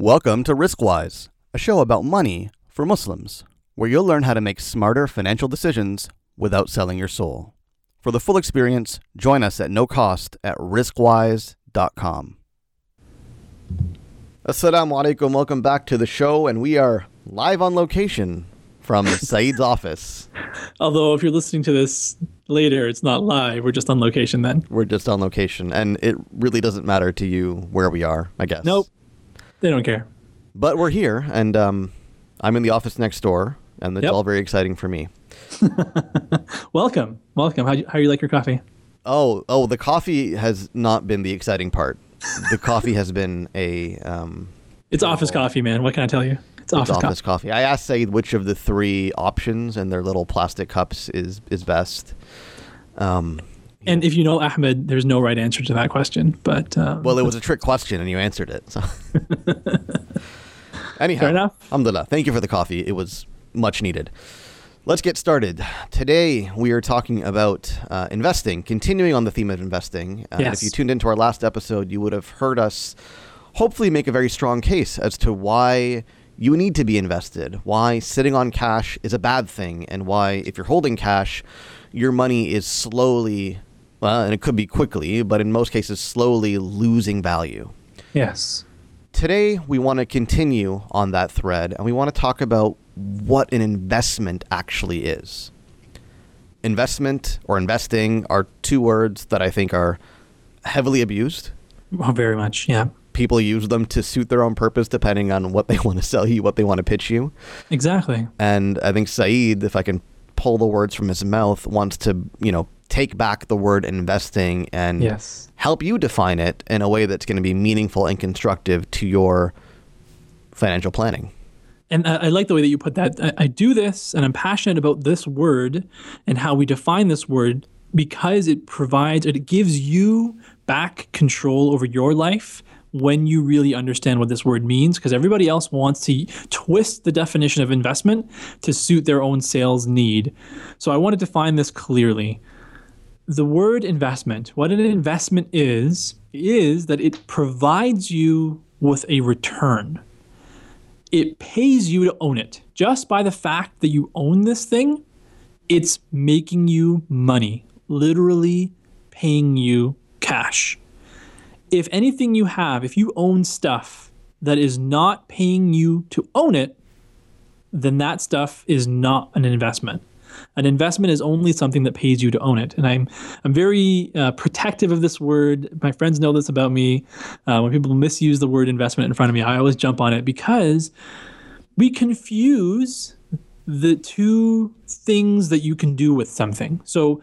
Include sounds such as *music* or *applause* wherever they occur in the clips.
Welcome to Riskwise, a show about money for Muslims, where you'll learn how to make smarter financial decisions without selling your soul. For the full experience, join us at no cost at riskwise.com. Assalamu alaikum, welcome back to the show, and we are live on location from *laughs* Saeed's office. Although, if you're listening to this later, it's not live. We're just on location then. We're just on location, and it really doesn't matter to you where we are, I guess. Nope. They don't care. But we're here, and um, I'm in the office next door, and it's Yep. all very exciting for me. *laughs* Welcome. Welcome. How, how you like your coffee? Oh, oh, the coffee has not been the exciting part. The *laughs* coffee has been a um, It's office coffee, man. What can I tell you? It's office, it's office coffee. coffee. I asked Saeed which of the three options and their little plastic cups is is best. Um, And if you know Ahmed, there's no right answer to that question. But um, well, it was a trick question, and you answered it. So, *laughs* anyhow, Fair enough. Alhamdulillah. Thank you for the coffee. It was much needed. Let's get started. Today we are talking about uh, investing, continuing on the theme of investing. Uh, and If you tuned into our last episode, you would have heard us hopefully make a very strong case as to why you need to be invested, why sitting on cash is a bad thing, and why if you're holding cash, your money is slowly, well, and it could be quickly, but in most cases, slowly losing value. yes. Today, we want to continue on that thread and we want to talk about what an investment actually is. Investment or investing are two words that I think are heavily abused. Well, very much. Yeah. People use them to suit their own purpose depending on what they *laughs* want to sell you, what they want to pitch you. Exactly. And I think Saeed, if I can pull the words from his mouth, wants to, you know, take back the word investing and Yes. help you define it in a way that's going to be meaningful and constructive to your financial planning. And I, I like the way that you put that. I, I do this, and I'm passionate about this word and how we define this word because it provides, it gives you back control over your life when you really understand what this word means. Because everybody else wants to twist the definition of investment to suit their own sales need. So I want to define this clearly. The word investment, what an investment is, is that it provides you with a return it pays you to own it. Just by the fact that you own this thing, it's making you money, literally paying you cash. If anything you have, if you own stuff that is not paying you to own it, then that stuff is not an investment. An investment is only something that pays you to own it, and I'm I'm very uh, protective of this word. My friends know this about me. Uh, when people misuse the word investment in front of me, I always jump on it because we confuse the two things that you can do with something. So,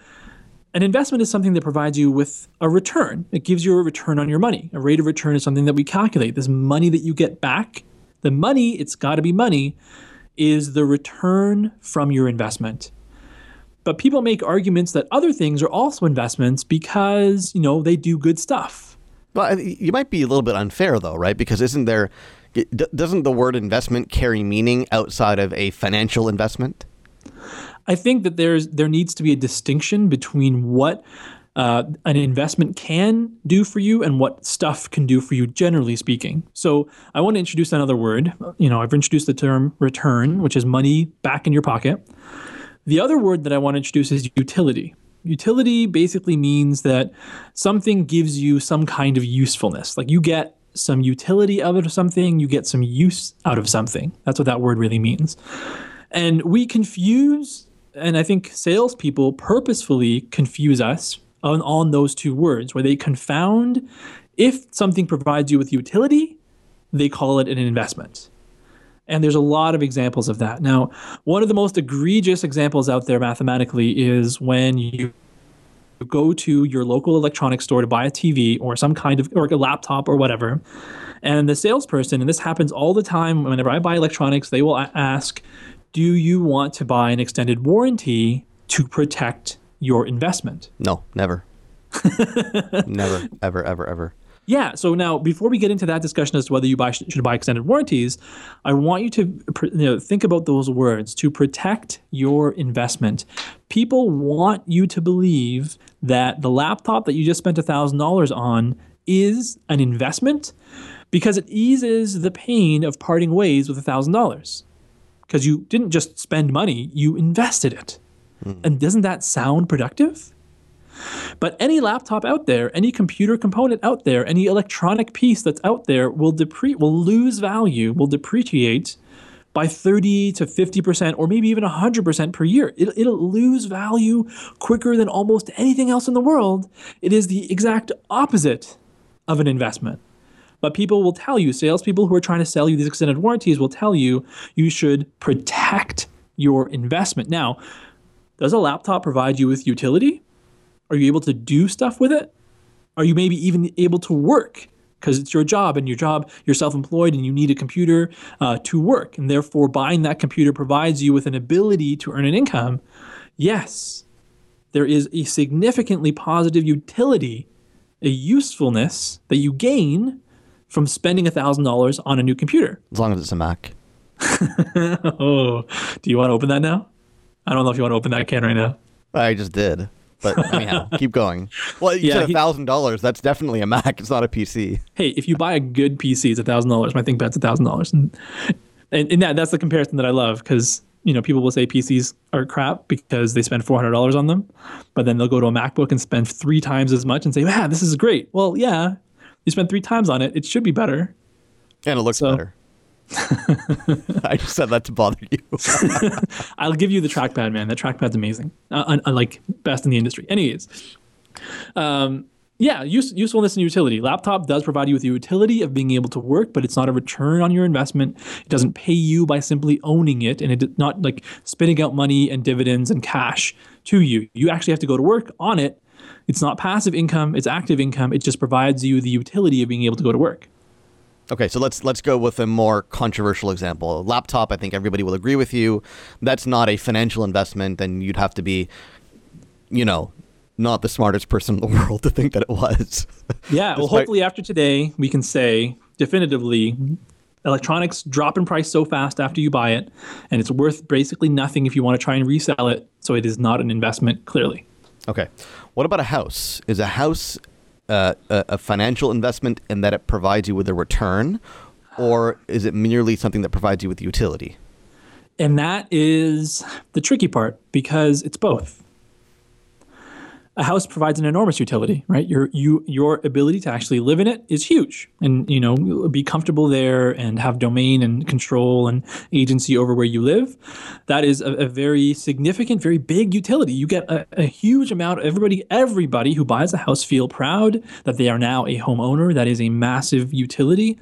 an investment is something that provides you with a return. It gives you a return on your money. A rate of return is something that we calculate. This money that you get back, the money, it's got to be money, is the return from your investment. But people make arguments that other things are also investments because, you know, they do good stuff. Well, you might be a little bit unfair though, right? Because isn't there doesn't the word investment carry meaning outside of a financial investment? I think that there's there needs to be a distinction between what uh, an investment can do for you and what stuff can do for you, generally speaking. So I want to introduce another word. You know, I've introduced the term return, which is money back in your pocket. The other word that I want to introduce is utility. Utility basically means that something gives you some kind of usefulness. Like you get some utility out of something, you get some use out of something. That's what that word really means. And we confuse, and I think salespeople purposefully confuse us on, on those two words, where they confound if something provides you with utility, they call it an investment. And there's a lot of examples of that. Now, one of the most egregious examples out there mathematically is when you go to your local electronics store to buy a TV or some kind of or a laptop or whatever, and the salesperson, and this happens all the time whenever I buy electronics, they will ask, "Do you want to buy an extended warranty to protect your investment?" No, never. *laughs* never, ever, ever, ever. Yeah. So now, before we get into that discussion as to whether you buy should buy extended warranties, I want you to you know, think about those words to protect your investment. People want you to believe that the laptop that you just spent thousand dollars on is an investment because it eases the pain of parting ways with $1,000 because you didn't just spend money, you invested it. Hmm. And doesn't that sound productive? But any laptop out there, any computer component out there, any electronic piece that's out there will depre- will lose value, will depreciate by 30 to 50% or maybe even 100% per year. It, it'll lose value quicker than almost anything else in the world. It is the exact opposite of an investment. But people will tell you, salespeople who are trying to sell you these extended warranties will tell you you should protect your investment. Now, does a laptop provide you with utility? Are you able to do stuff with it? Are you maybe even able to work? Because it's your job, and your job, you're self employed and you need a computer uh, to work. And therefore, buying that computer provides you with an ability to earn an income. Yes, there is a significantly positive utility, a usefulness that you gain from spending $1,000 on a new computer. As long as it's a Mac. *laughs* oh, do you want to open that now? I don't know if you want to open that can right now. I just did. But *laughs* anyhow, keep going. Well, you Yeah, said thousand dollars. That's definitely a Mac. It's not a PC. Hey, if you buy a good PC, it's thousand dollars. My ThinkPad's thousand dollars, and and, and that that's the comparison that I love because you know people will say PCs are crap because they spend four hundred dollars on them, but then they'll go to a MacBook and spend three times as much and say, "Man, this is great." Well, yeah, you spent three times on it. It should be better. And it looks So- better. *laughs* I just said that to bother you. *laughs* I'll give you the trackpad, man. That trackpad's amazing. Uh, un- like best in the industry. Anyways, um, yeah, use, usefulness and utility. Laptop does provide you with the utility of being able to work, but it's not a return on your investment. It doesn't pay you by simply owning it, and it's not like spitting out money and dividends and cash to you. You actually have to go to work on it. It's not passive income; it's active income. It just provides you the utility of being able to go to work. Okay, so let's let's go with a more controversial example. A laptop, I think everybody will agree with you. That's not a financial investment, and you'd have to be, you know, not the smartest person in the *laughs* world to think that it was. *laughs* Yeah, well, hopefully after today, we can say definitively electronics drop in price so fast after you buy it, and it's worth basically nothing if you want to try and resell it. So it is not an investment, clearly. okay, what about a house? Is a house uh, a, financial investment in that it provides you with a return, or is it merely something that provides you with utility? And that is the tricky part because it's both. A house provides an enormous utility, right? Your you your ability to actually live in it is huge, and you know be comfortable there and have domain and control and agency over where you live. That is a, a very significant, very big utility. You get a, a huge amount. Everybody, everybody who buys a house feel proud that they are now a homeowner. That is a massive utility.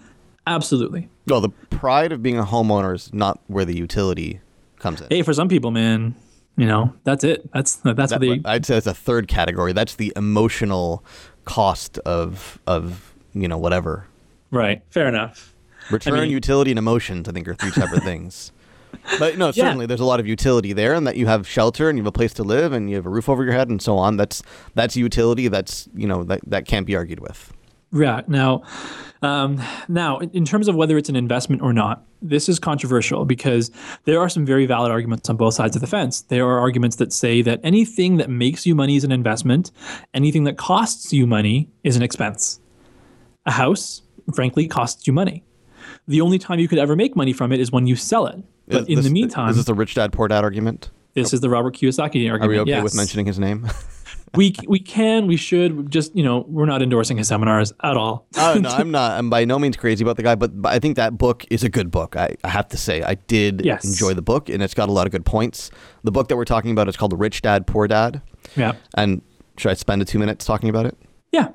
Absolutely. Well, the pride of being a homeowner is not where the utility comes in. Hey, for some people, man, you know that's it. That's that's what they. I'd say it's a third category. That's the emotional cost of of you know whatever. Right. Fair enough. Return, mean- utility, and emotions. I think are three separate *laughs* things. But no, Yeah. certainly there's a lot of utility there, and that you have shelter and you have a place to live and you have a roof over your head and so on. That's that's utility. That's you know that that can't be argued with. Yeah. Now, um, now in in terms of whether it's an investment or not, this is controversial because there are some very valid arguments on both sides of the fence. There are arguments that say that anything that makes you money is an investment, anything that costs you money is an expense. A house, frankly, costs you money. The only time you could ever make money from it is when you sell it. But Is in this- the meantime, is this the rich dad poor dad argument? this is the Robert Kiyosaki argument. Are we okay yes. with mentioning his name? *laughs* we we can we should just you know we're not endorsing his seminars at all Oh no, *laughs* I'm not. I'm by no means crazy about the guy, but, but I think that book is a good book. I, I have to say, I did Yes. enjoy the book, and it's got a lot of good points. The book that we're talking about is called "Rich Dad Poor Dad," yeah and should I spend a two minutes talking about it? yeah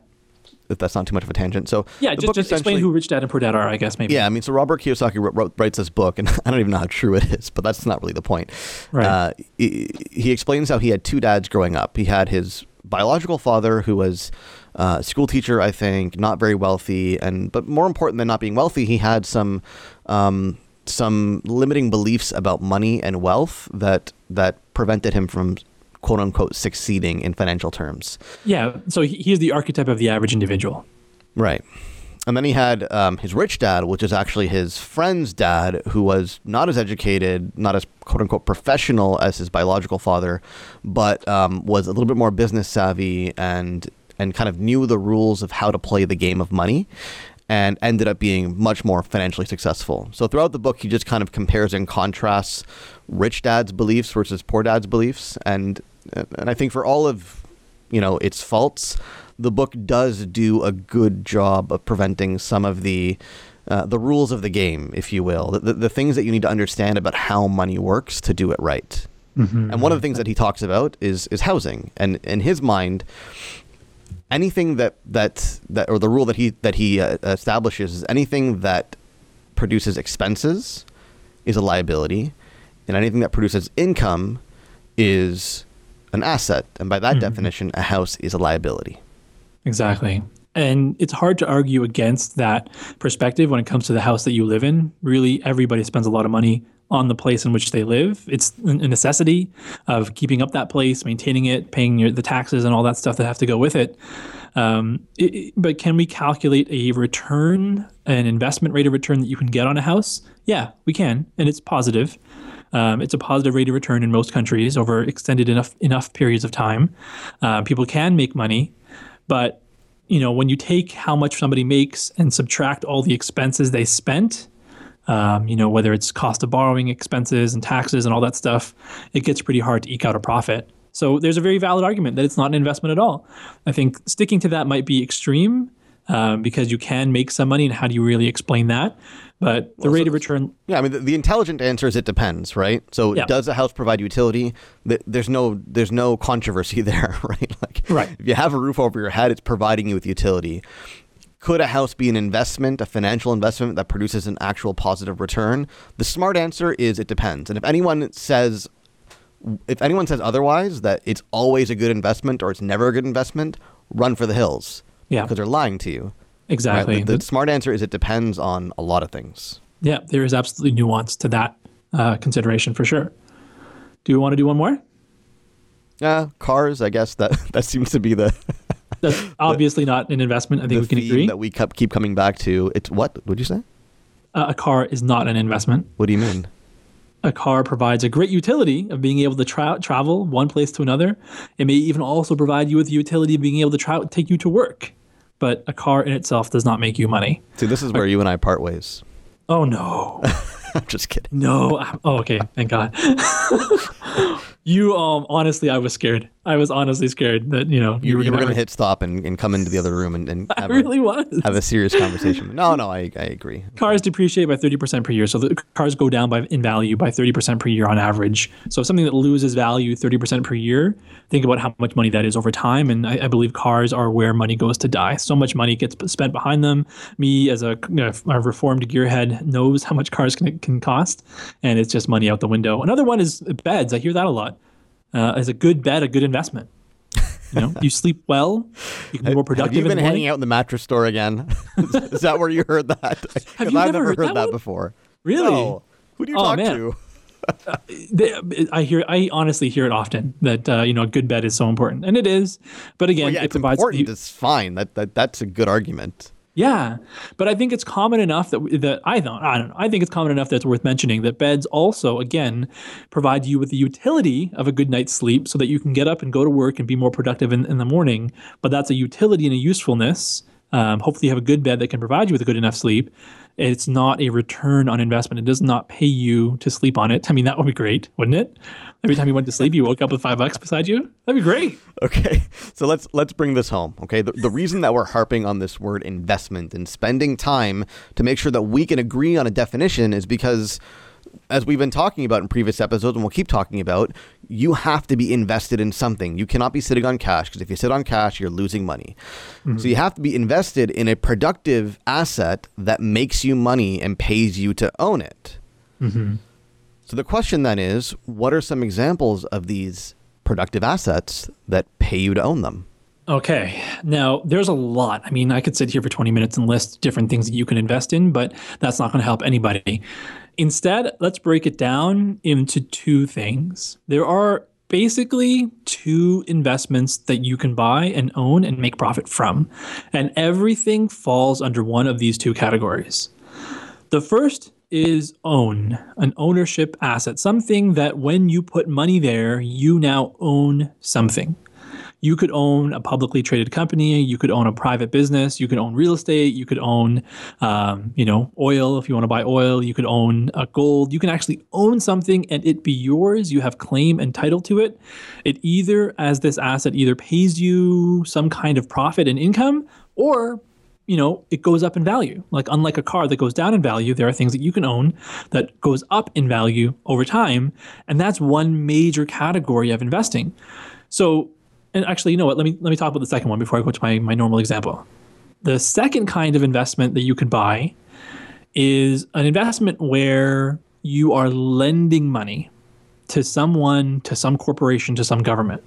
If that's not too much of a tangent. So yeah the just, just explain who rich dad and poor dad are i guess maybe Yeah, I mean, so Robert Kiyosaki wrote, wrote, writes this book, and *laughs* I don't even know how true it is, but that's not really the point. Right. Uh, he, he explains how he had two dads growing up. He had his biological father, who was uh, a school teacher, I think, not very wealthy, and but more important than not being wealthy, he had some um, some limiting beliefs about money and wealth that that prevented him from quote unquote succeeding in financial terms. yeah so he, he's the archetype of the average individual Right. And then he had um, his rich dad, which is actually his friend's dad, who was not as educated, not as quote unquote professional as his biological father, but um, was a little bit more business savvy and and kind of knew the rules of how to play the game of money. and ended up being much more financially successful. So throughout the book, he just kind of compares and contrasts rich dad's beliefs versus poor dad's beliefs, and and I think for all of you know its faults, the book does do a good job of preventing some of the uh, the rules of the game, if you will, the, the things that you need to understand about how money works to do it right. Mm-hmm. And one of the things that he talks about is is housing, and in his mind, anything that that that or the rule that he that he uh, establishes is anything that produces expenses is a liability, and anything that produces income is an asset, and by that mm-hmm. definition, a house is a liability. Exactly. And it's hard to argue against that perspective when it comes to the house that you live in. Really, everybody spends a lot of money on the place in which they live. It's a necessity of keeping up that place, maintaining it, paying your, the taxes and all that stuff that have to go with it. Um, it. But can we calculate a return, an investment rate of return that you can get on a house? Yeah, we can, and it's positive. Um, it's a positive rate of return in most countries over extended enough enough periods of time. Uh, people can make money, but you know when you take how much somebody makes and subtract all the expenses they spent, um, you know, whether it's cost of borrowing expenses and taxes and all that stuff, it gets pretty hard to eke out a profit. So there's a very valid argument that it's not an investment at all. I think sticking to that might be extreme um, because you can make some money, and how do you really explain that? But the well, rate so, of return. Yeah, I mean, the, the, intelligent answer is it depends, right? So, yeah. does a house provide utility? There's no, there's no controversy *laughs* there, right? Like, right. if you have a roof over your head, it's providing you with utility could a house be an investment, a financial investment that produces an actual positive return? The smart answer is it depends. And if anyone says if anyone says otherwise that it's always a good investment or it's never a good investment, run for the hills. Yeah. Because they're lying to you. Exactly. Right? The, the, smart answer is it depends on a lot of things. Yeah, there is absolutely nuance to that uh, consideration for sure. Do you want to do one more? Yeah, cars. I guess that *laughs* that seems to be the *laughs* That's obviously not an investment. I think we can agree. That we keep coming back to. It's what? would you say? Uh, a car is not an investment. What do you mean? A car provides a great utility of being able to tra- travel one place to another. It may even also provide you with the utility of being able to tra- take you to work. But a car in itself does not make you money. See, this is where you and I part ways. Oh no. *laughs* I'm just kidding. No. Oh, okay. Thank God. *laughs* you um honestly, I was scared. I was honestly scared that you know you, you were, going to hit stop and, and come into the other room and, and *laughs* have, I really a, was. have a serious conversation. No, no, I, I agree. Cars depreciate by 30% per year. So the cars go down by in value by 30% per year on average. So if something that loses value 30% per year, think about how much money that is over time. And I, I believe cars are where money goes to die. So much money gets spent behind them. Me, as a, you know, a reformed gearhead, knows how much cars can, can cost, and it's just money out the window. Another one is beds. I hear that a lot. Uh, is a good bed a good investment? You know, you sleep well, you can be more productive. Have you been hanging out in the mattress store again? *laughs* is that where you heard that? *laughs* Have you I've never heard, heard that, that before. Really? No. Who do you oh, talk man. to? *laughs* uh, they, I hear, I honestly hear it often that uh, you know a good bed is so important, and it is. But again, well, yeah, it it's provides. important. You, it's fine. That, that that's a good argument. Yeah, but I think it's common enough that that I don't I don't know. I think it's common enough that it's worth mentioning that beds also again provide you with the utility of a good night's sleep so that you can get up and go to work and be more productive in, in the morning. But that's a utility and a usefulness. Um, hopefully, you have a good bed that can provide you with a good enough sleep. It's not a return on investment. It does not pay you to sleep on it. I mean, that would be great, wouldn't it? Every time you went to sleep, you woke up with five bucks beside you. That'd be great. Okay, *laughs* so let's let's bring this home. Okay, the, the reason that we're harping on this word investment and spending time to make sure that we can agree on a definition is because as we've been talking about in previous episodes and we'll keep talking about, you have to be invested in something. You cannot be sitting on cash because if you sit on cash, you're losing money. Mm-hmm. So you have to be invested in a productive asset that makes you money and pays you to own it. Mm-hmm. So the question then is what are some examples of these productive assets that pay you to own them? Okay. Now, there's a lot. I mean, I could sit here for 20 minutes and list different things that you can invest in, but that's not going to help anybody. Instead, let's break it down into two things. There are basically two investments that you can buy and own and make profit from. And everything falls under one of these two categories. The first is own, an ownership asset, something that when you put money there, you now own something. You could own a publicly traded company, you could own a private business, you could own real estate, you could own, um, you know, oil if you want to buy oil, you could own uh, gold. You can actually own something and it be yours. You have claim and title to it. It either, as this asset, either pays you some kind of profit and income, or you know, it goes up in value. Like unlike a car that goes down in value, there are things that you can own that goes up in value over time, and that's one major category of investing. So, and actually, you know what? Let me let me talk about the second one before I go to my my normal example. The second kind of investment that you can buy is an investment where you are lending money to someone, to some corporation, to some government.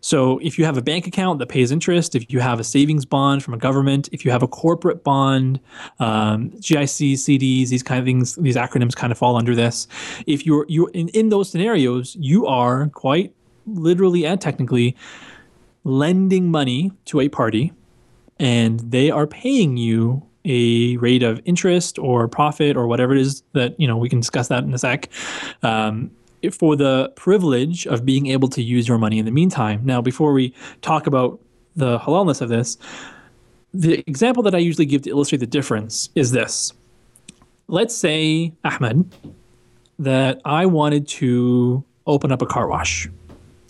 So if you have a bank account that pays interest, if you have a savings bond from a government, if you have a corporate bond, um, GICs, CDs, these kind of things, these acronyms kind of fall under this. If you're you in, in those scenarios, you are quite literally and technically lending money to a party, and they are paying you a rate of interest or profit or whatever it is that you know we can discuss that in a sec. Um, for the privilege of being able to use your money in the meantime. Now, before we talk about the halalness of this, the example that I usually give to illustrate the difference is this. Let's say, Ahmed, that I wanted to open up a car wash.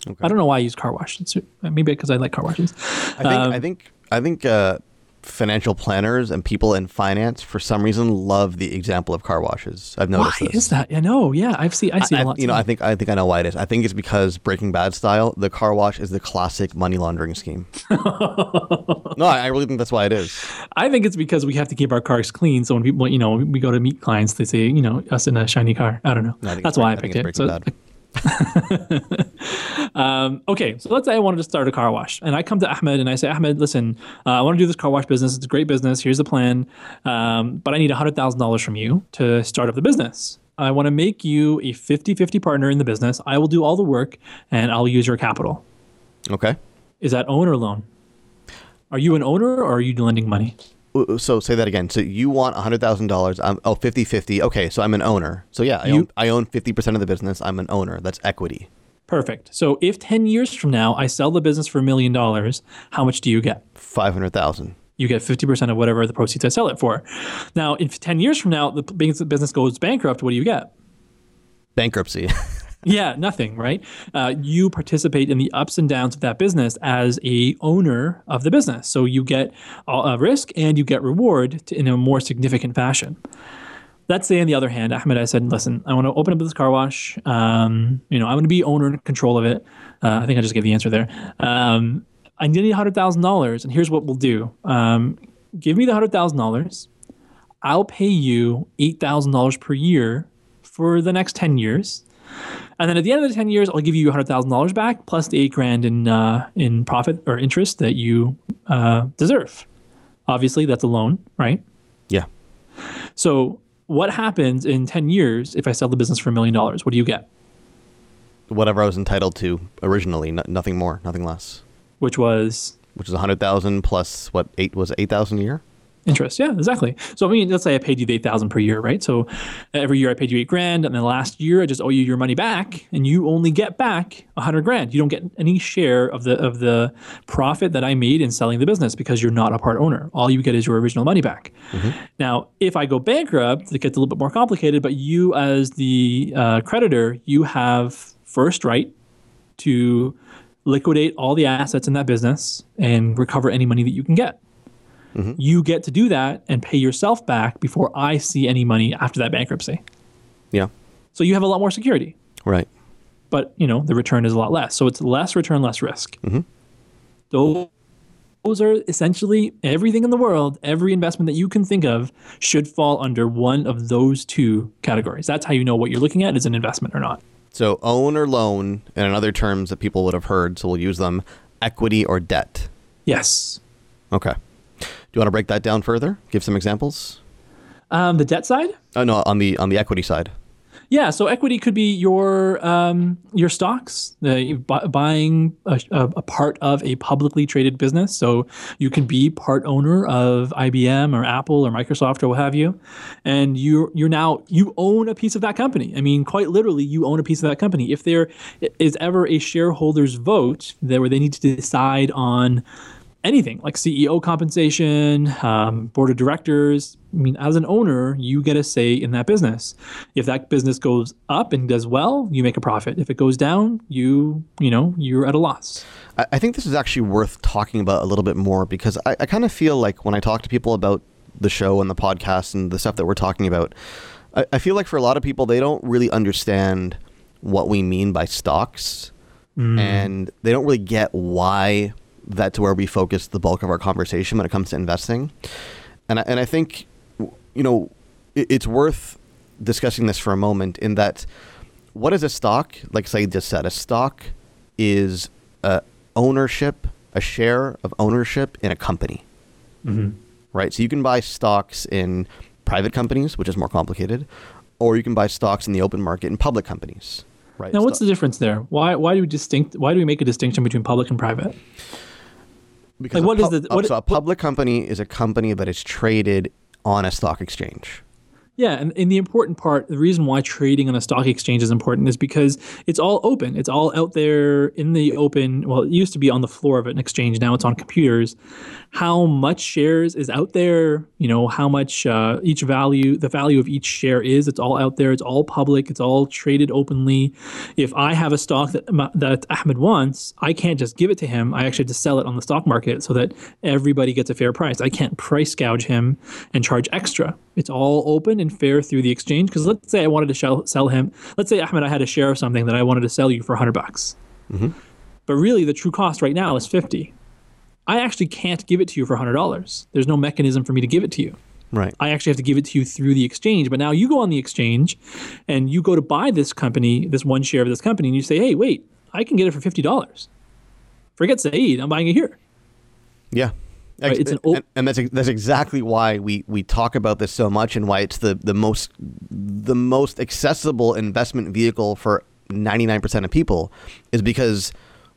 Okay. I don't know why I use car wash. Maybe because I like car washes. I think um, I think I think uh, financial planners and people in finance for some reason love the example of car washes. I've noticed why this. is that? I know. Yeah, I've seen. I see a lot. You know, I think I think I know why it is. I think it's because Breaking Bad style. The car wash is the classic money laundering scheme. *laughs* no, I really think that's why it is. I think it's because we have to keep our cars clean. So when people, you know, we go to meet clients, they say, you know, us in a shiny car. I don't know. No, I that's why I, I picked it. So, *laughs* um, okay, so let's say I wanted to start a car wash, and I come to Ahmed and I say, Ahmed, listen, uh, I want to do this car wash business. It's a great business. Here's the plan, um, but I need hundred thousand dollars from you to start up the business. I want to make you a 50-50 partner in the business. I will do all the work, and I'll use your capital. Okay. Is that own or loan? Are you an owner or are you lending money? Uh, uh, so say that again. So you want $100,000. I'm oh 50-50. Okay, so I'm an owner. So yeah, I you, own I own 50% of the business. I'm an owner. That's equity. Perfect. So if 10 years from now I sell the business for a million dollars, how much do you get? 500,000. You get 50% of whatever the proceeds I sell it for. Now, if 10 years from now the business goes bankrupt, what do you get? Bankruptcy. *laughs* Yeah, nothing, right? Uh, you participate in the ups and downs of that business as a owner of the business. So you get a risk and you get reward to, in a more significant fashion. Let's say, on the other hand, Ahmed, I said, listen, I want to open up this car wash. Um, you know, I want to be owner and control of it. Uh, I think I just gave the answer there. Um, I need $100,000, and here's what we'll do. Um, give me the $100,000. I'll pay you $8,000 per year for the next 10 years. And then at the end of the 10 years, I'll give you $100,000 back plus the eight grand in, uh, in profit or interest that you uh, deserve. Obviously, that's a loan, right? Yeah. So, what happens in 10 years if I sell the business for a million dollars? What do you get? Whatever I was entitled to originally, no, nothing more, nothing less. Which was? Which is 100000 plus what, eight was 8000 a year? Interest, yeah, exactly. So I mean, let's say I paid you the eight thousand per year, right? So every year I paid you eight grand, and then last year I just owe you your money back, and you only get back a hundred grand. You don't get any share of the of the profit that I made in selling the business because you're not a part owner. All you get is your original money back. Mm-hmm. Now, if I go bankrupt, it gets a little bit more complicated. But you, as the uh, creditor, you have first right to liquidate all the assets in that business and recover any money that you can get. Mm-hmm. You get to do that and pay yourself back before I see any money after that bankruptcy. Yeah. So you have a lot more security. Right. But, you know, the return is a lot less. So it's less return, less risk. Mm-hmm. Those, those are essentially everything in the world, every investment that you can think of should fall under one of those two categories. That's how you know what you're looking at is an investment or not. So own or loan, and in other terms that people would have heard, so we'll use them, equity or debt. Yes. Okay. Do you want to break that down further? Give some examples. Um, the debt side? Oh no, on the on the equity side. Yeah, so equity could be your um, your stocks, uh, bu- buying a, a, part of a publicly traded business. So you can be part owner of IBM or Apple or Microsoft or what have you, and you you're now you own a piece of that company. I mean, quite literally, you own a piece of that company. If there is ever a shareholders vote there where they need to decide on anything like CEO compensation, um, board of directors. I mean, as an owner, you get a say in that business. If that business goes up and does well, you make a profit. If it goes down, you you know you're at a loss. I think this is actually worth talking about a little bit more because I, I kind of feel like when I talk to people about the show and the podcast and the stuff that we're talking about, I, I feel like for a lot of people they don't really understand what we mean by stocks. Mm. And they don't really get why that's where we focus the bulk of our conversation when it comes to investing. And I, and I think, you know, it, it's worth discussing this for a moment in that what is a stock? Like Saeed just said, a stock is a ownership, a share of ownership in a company. Mm-hmm. Right? So you can buy stocks in private companies, which is more complicated, or you can buy stocks in the open market in public companies. Right. Now, what's the difference there? Why why do we distinct? Why do we make a distinction between public and private? Because like what pu- is the what, so a public what, company is a company that is traded on a stock exchange. Yeah, and, and the important part, the reason why trading on a stock exchange is important is because it's all open. It's all out there in the open. Well, it used to be on the floor of an exchange. Now it's on computers how much shares is out there, you know, how much uh, each value, the value of each share is. It's all out there. It's all public. It's all traded openly. If I have a stock that that Ahmed wants, I can't just give it to him. I actually have to sell it on the stock market so that everybody gets a fair price. I can't price gouge him and charge extra. It's all open and fair through the exchange. Because let's say I wanted to sell him. Let's say Ahmed, I had a share of something that I wanted to sell you for 100 bucks. Mm-hmm. But really, the true cost right now is 50. I actually can't give it to you for $100. There's no mechanism for me to give it to you. Right. I actually have to give it to you through the exchange. But now you go on the exchange and you go to buy this company, this one share of this company, and you say, hey, wait, I can get it for $50. Forget Saeed, I'm buying it here. Yeah. Right, it's an and, and, that's that's exactly why we, we talk about this so much and why it's the, the most the most accessible investment vehicle for 99% of people is because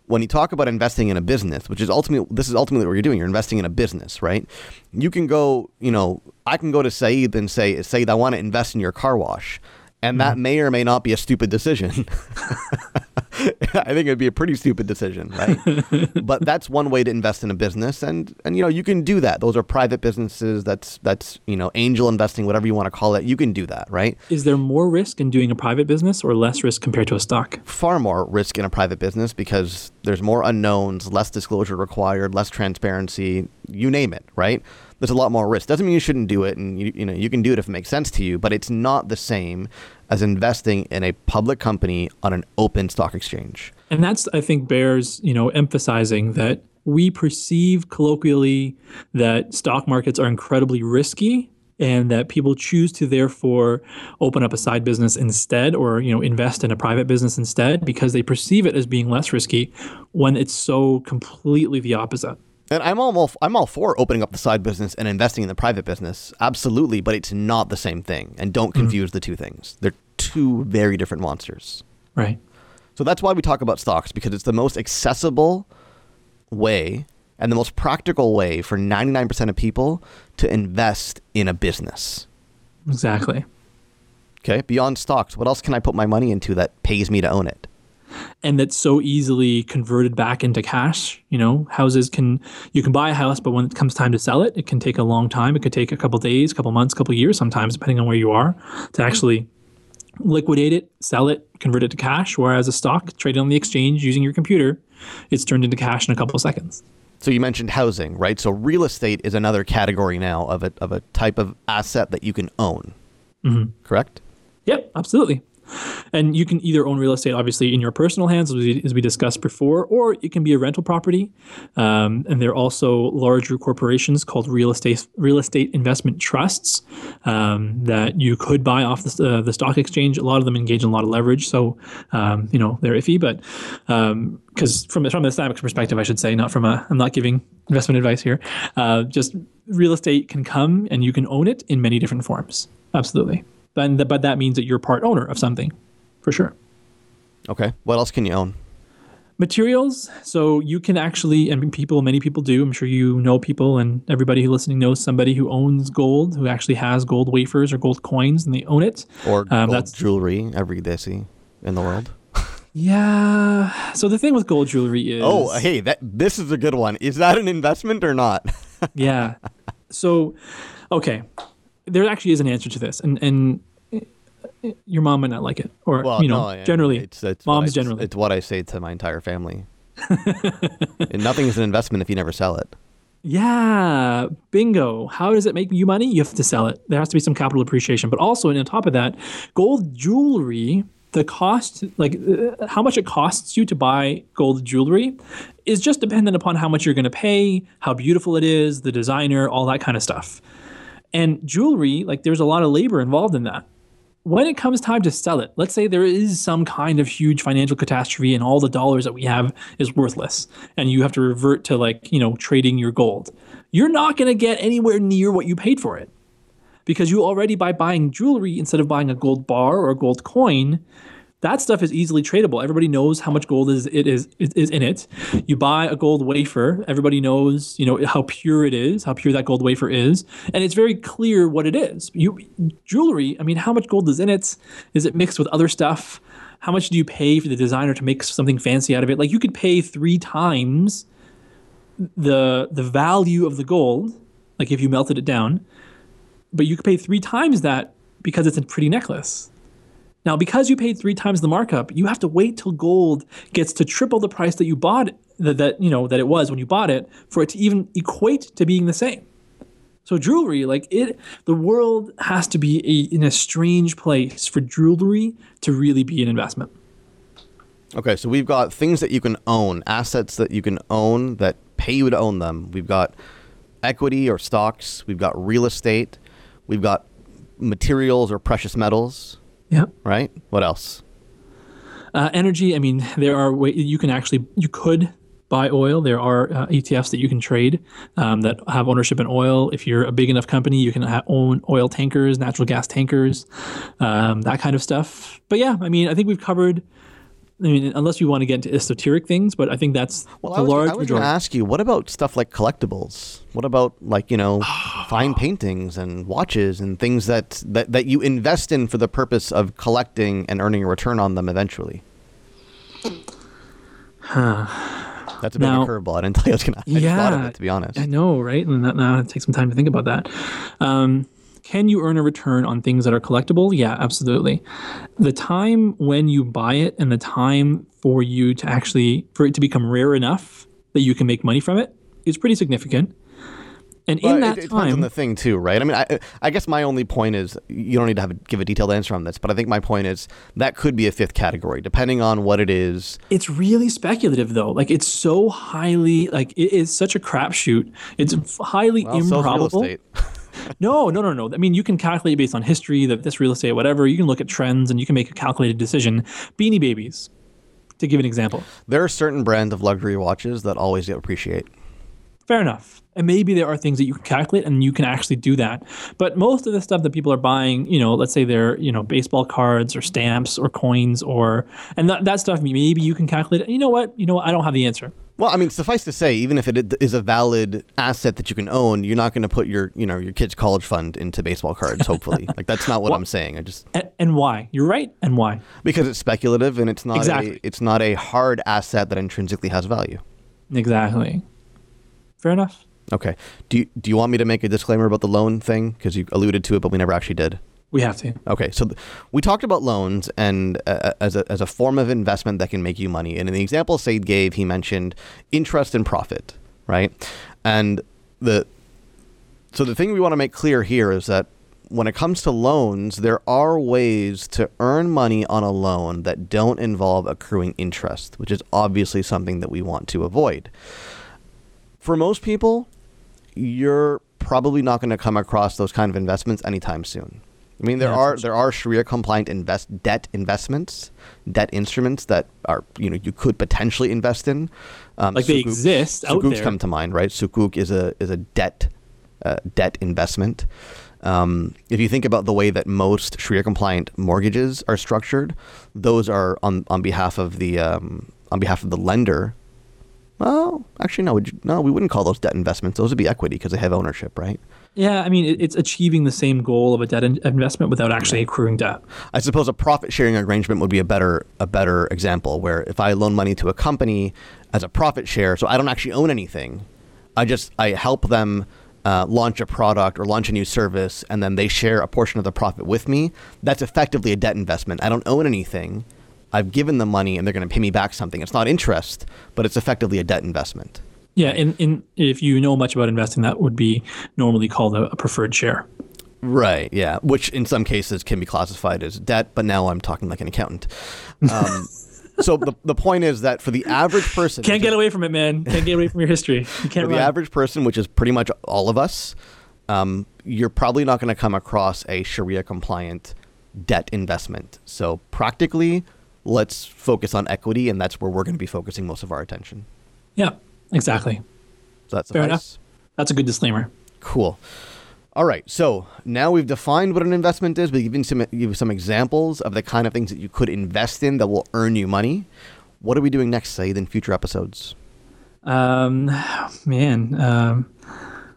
when you talk about investing in a business, which is ultimately this is ultimately what you're doing, you're investing in a business, right? You can go, you know, I can go to Saeed and say, Saeed, I want to invest in your car wash. And that mm-hmm. may or may not be a stupid decision. *laughs* *laughs* I think it'd be a pretty stupid decision, right? *laughs* but that's one way to invest in a business, and and you know you can do that. Those are private businesses. That's that's you know angel investing, whatever you want to call it. You can do that, right? Is there more risk in doing a private business or less risk compared to a stock? Far more risk in a private business because there's more unknowns, less disclosure required, less transparency. You name it, right? there's a lot more risk. Doesn't mean you shouldn't do it, and you, you know you can do it if it makes sense to you, but it's not the same as investing in a public company on an open stock exchange. And that's I think bears you know emphasizing that we perceive colloquially that stock markets are incredibly risky and that people choose to therefore open up a side business instead or you know invest in a private business instead because they perceive it as being less risky when it's so completely the opposite and I'm all I'm all for opening up the side business and investing in the private business, absolutely. But it's not the same thing, and don't mm-hmm. confuse mm-hmm. the two things. They're two very different monsters. Right. So that's why we talk about stocks because it's the most accessible way and the most practical way for 99% of people to invest in a business. Exactly. Okay. Beyond stocks, what else can I put my money into that pays me to own it? And that's so easily converted back into cash. You know, houses can you can buy a house, but when it comes time to sell it, it can take a long time. It could take a couple days, couple months, couple years, sometimes depending on where you are, to actually liquidate it, sell it, convert it to cash. Whereas a stock traded on the exchange using your computer, it's turned into cash in a couple of seconds. So you mentioned housing, right? So real estate is another category now of a of a type of asset that you can own. Mm-hmm. Correct? Yep, absolutely. And you can either own real estate, obviously, in your personal hands, as we, as we discussed before, or it can be a rental property. Um, and there are also larger corporations called real estate real estate investment trusts um, that you could buy off the, uh, the stock exchange. A lot of them engage in a lot of leverage, so um, you know they're iffy. But because um, from from the Islamic perspective, I should say, not from a I'm not giving investment advice here. Uh, just real estate can come and you can own it in many different forms. Absolutely. Then but that means that you're part owner of something, for sure. Okay. What else can you own? materials so you can actually and people many people do i'm sure you know people and everybody who listening knows somebody who owns gold who actually has gold wafers or gold coins and they own it Or um, gold that's jewelry every day see in the world. *laughs* yeah so the thing with gold jewelry is Oh, hey, that this is a good one. Is that an investment or not? *laughs* yeah so okay there actually is an answer to this and and your mom might not like it, or well, you know, no, generally, it's, it's moms I, generally. It's what I say to my entire family. *laughs* and nothing is an investment if you never sell it. Yeah, bingo. How does it make you money? You have to sell it. There has to be some capital appreciation, but also, and on top of that, gold jewelry. The cost, like uh, how much it costs you to buy gold jewelry, is just dependent upon how much you're going to pay, how beautiful it is, the designer, all that kind of stuff. And jewelry, like there's a lot of labor involved in that when it comes time to sell it, let's say there is some kind of huge financial catastrophe and all the dollars that we have is worthless and you have to revert to like, you know, trading your gold. You're not going to get anywhere near what you paid for it. Because you already by buying jewelry instead of buying a gold bar or a gold coin, that stuff is easily tradable. Everybody knows how much gold is it is is in it. You buy a gold wafer, everybody knows, you know, how pure it is, how pure that gold wafer is, and it's very clear what it is. You jewelry, I mean, how much gold is in it? Is it mixed with other stuff? How much do you pay for the designer to make something fancy out of it? Like you could pay 3 times the the value of the gold, like if you melted it down, but you could pay 3 times that because it's a pretty necklace. Now, because you paid three times the markup, you have to wait till gold gets to triple the price that you bought that, that you know that it was when you bought it for it to even equate to being the same. So jewelry, like it, the world has to be a, in a strange place for jewelry to really be an investment. Okay, so we've got things that you can own, assets that you can own that pay you to own them. We've got equity or stocks. We've got real estate. We've got materials or precious metals. Yeah. Right. What else? Uh, energy. I mean, there are ways you can actually you could buy oil. There are uh, ETFs that you can trade um, that have ownership in oil. If you're a big enough company, you can ha- own oil tankers, natural gas tankers, um, that kind of stuff. But yeah, I mean, I think we've covered I mean, unless you want to get into esoteric things, but I think that's well, the I was, large I was majority. to ask you, what about stuff like collectibles? What about like you know, *sighs* fine paintings and watches and things that, that that you invest in for the purpose of collecting and earning a return on them eventually? Huh. That's a bit now, of a curveball. I didn't tell you I was going to. Yeah, it, to be honest. I know, right? And that, now it takes some time to think about that. Um, can you earn a return on things that are collectible? Yeah, absolutely. The time when you buy it and the time for you to actually for it to become rare enough that you can make money from it is pretty significant. And in that it, it time, depends on the thing too, right? I mean, I, I guess my only point is you don't need to have a, give a detailed answer on this, but I think my point is that could be a fifth category depending on what it is. It's really speculative though. Like it's so highly like it is such a crapshoot. It's highly well, improbable. *laughs* no, no, no, no. I mean, you can calculate based on history, that this real estate, whatever. You can look at trends and you can make a calculated decision. Beanie Babies, to give an example. There are certain brands of luxury watches that always appreciate. Fair enough. And maybe there are things that you can calculate and you can actually do that. But most of the stuff that people are buying, you know, let's say they're, you know, baseball cards or stamps or coins or, and that, that stuff, maybe you can calculate. You know what? You know what? I don't have the answer. Well, I mean, suffice to say, even if it is a valid asset that you can own, you're not going to put your, you know, your kid's college fund into baseball cards. Hopefully, *laughs* like that's not what well, I'm saying. I just and, and, why? You're right, and why? Because it's speculative and it's not exactly. a, it's not a hard asset that intrinsically has value. Exactly. Fair enough. Okay. Do you, do you want me to make a disclaimer about the loan thing because you alluded to it, but we never actually did? We have to. Okay, so th- we talked about loans and uh, uh, as a as a form of investment that can make you money. And in the example Saeed gave, he mentioned interest and profit, right? And the so the thing we want to make clear here is that when it comes to loans, there are ways to earn money on a loan that don't involve accruing interest, which is obviously something that we want to avoid. For most people, you're probably not going to come across those kind of investments anytime soon. I mean, there yeah, are there are Sharia compliant invest debt investments, debt instruments that are you know you could potentially invest in. Um, like they exist out Sukuks come to mind, right? Sukuk is a is a debt uh, debt investment, Um, if you think about the way that most Sharia compliant mortgages are structured, those are on, on behalf of the um, on behalf of the lender. Well, actually, no, no, we wouldn't call those debt investments. Those would be equity because they have ownership, right? Yeah, I mean, it, it's achieving the same goal of a debt in- investment without actually accruing debt. I suppose a profit sharing arrangement would be a better a better example where if I loan money to a company as a profit share, so I don't actually own anything, I just I help them uh, launch a product or launch a new service, and then they share a portion of the profit with me. That's effectively a debt investment. I don't own anything. I've given them money, and they're going to pay me back something. It's not interest, but it's effectively a debt investment. Yeah, and, and if you know much about investing, that would be normally called a, a preferred share. Right. Yeah. Which in some cases can be classified as debt, but now I'm talking like an accountant. Um, *laughs* so the, the point is that for the average person, Can't get away from it, man. Can't get away from your history. You for can't the run. average person, which is pretty much all of us, um, you're probably not going to come across a Sharia compliant debt investment. So practically, let's focus on equity, and that's where we're going to be focusing most of our attention. Yeah, exactly. So that's Fair enough. That's a good disclaimer. Cool. All right. So now we've defined what an investment is. We've given some give some examples of the kind of things that you could invest in that will earn you money. What are we doing next, Saeed, in future episodes? Um, man, um,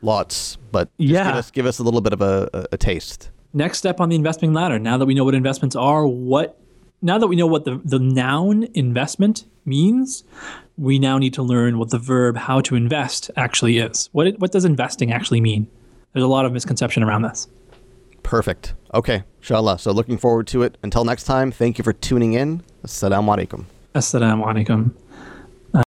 Lots, but just Yeah. give us give us a little bit of a, a, a taste. next step on the investing ladder. Now that we know what investments are, what now that we know what the, the noun investment means, we now need to learn what the verb how to invest actually is. What it, what does investing actually mean? There's a lot of misconception around this. Perfect. Okay, inshallah. So looking forward to it. Until next time, thank you for tuning in. Assalamu alaikum. Assalamu alaikum.